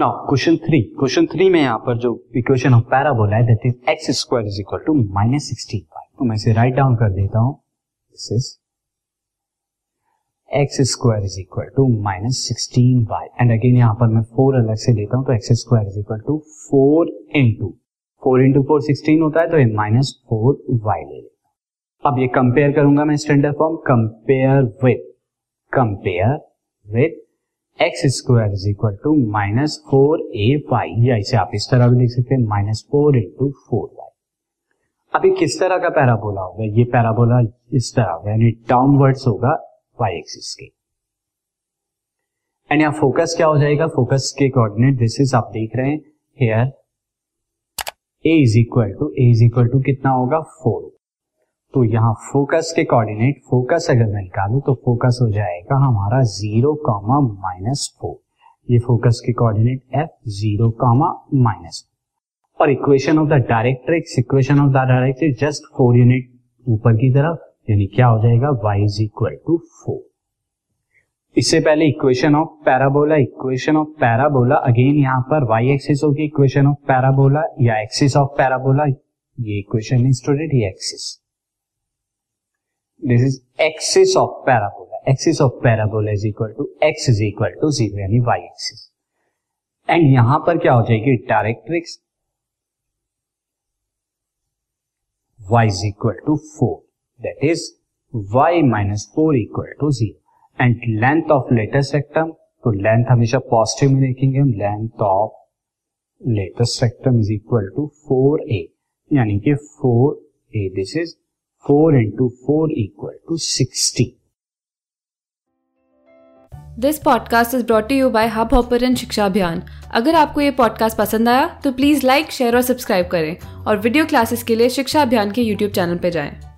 Now question three question three में यहाँ पर जो इक्वेशन ऑफ़ पैराबोला है x square is equal to minus sixteen y तो मैं इसे राइट डाउन कर देता हूँ. This is x square is equal to minus sixteen y and again यहाँ पर मैं फोर अलग से लेता हूँ तो x square is equal to four into four into four sixteen होता है तो ये माइनस फोर वाई ले लेता अब ये कंपेयर करूँगा मैं standard form compare with compare with x square is equal to minus four a y या इसे आप इस तरह भी लिख सकते हैं minus four into four y अभी किस तरह का पैराबोला होगा? ये पैराबोला इस तरह यानी डाउनवर्ड्स होगा वाई एक्सिस के। एंड यहाँ फोकस क्या हो जाएगा? फोकस के कोऑर्डिनेट दिस इज़ आप देख रहे हैं here a is equal to a is equal to कितना होगा? फोर तो यहाँ फोकस के कोऑर्डिनेट फोकस अगर मैं निकालू तो फोकस हो जाएगा हमारा ज़ीरो कॉमा माइनस फोर ये फोकस के coordinate F zero comma minus और equation of the directrix equation of the directrix just four unit ऊपर की तरफ़, यानी क्या हो जाएगा? Y is equal to four इससे पहले equation of parabola equation of parabola again यहाँ पर y एक्सिस होगी इक्वेशन ऑफ़ पैराबोला या एक्सिस ऑफ़ पैराबोला ये इक्वेशन स्टूडेंट ये axis this is axis of parabola axis of parabola is equal to x is equal to zero यानी y axis and यहाँ पर क्या हो जाएगी? Directrix y is equal to 4 that is, y minus 4 equal to 0 and length of latest rectum तो length हमेशा positive में देखेंगे हम. Length of latus rectum is equal to 4a यानी कि 4a this is four into four equal to sixty this podcast is brought you by hub hopper शिक्षा अभियान अगर आपको ये पॉडकास्ट पसंद आया तो प्लीज़ लाइक शेयर और सब्सक्राइब करें और वीडियो क्लासेस के लिए शिक्षा अभियान के यूट्यूब चैनल पर जाएँ।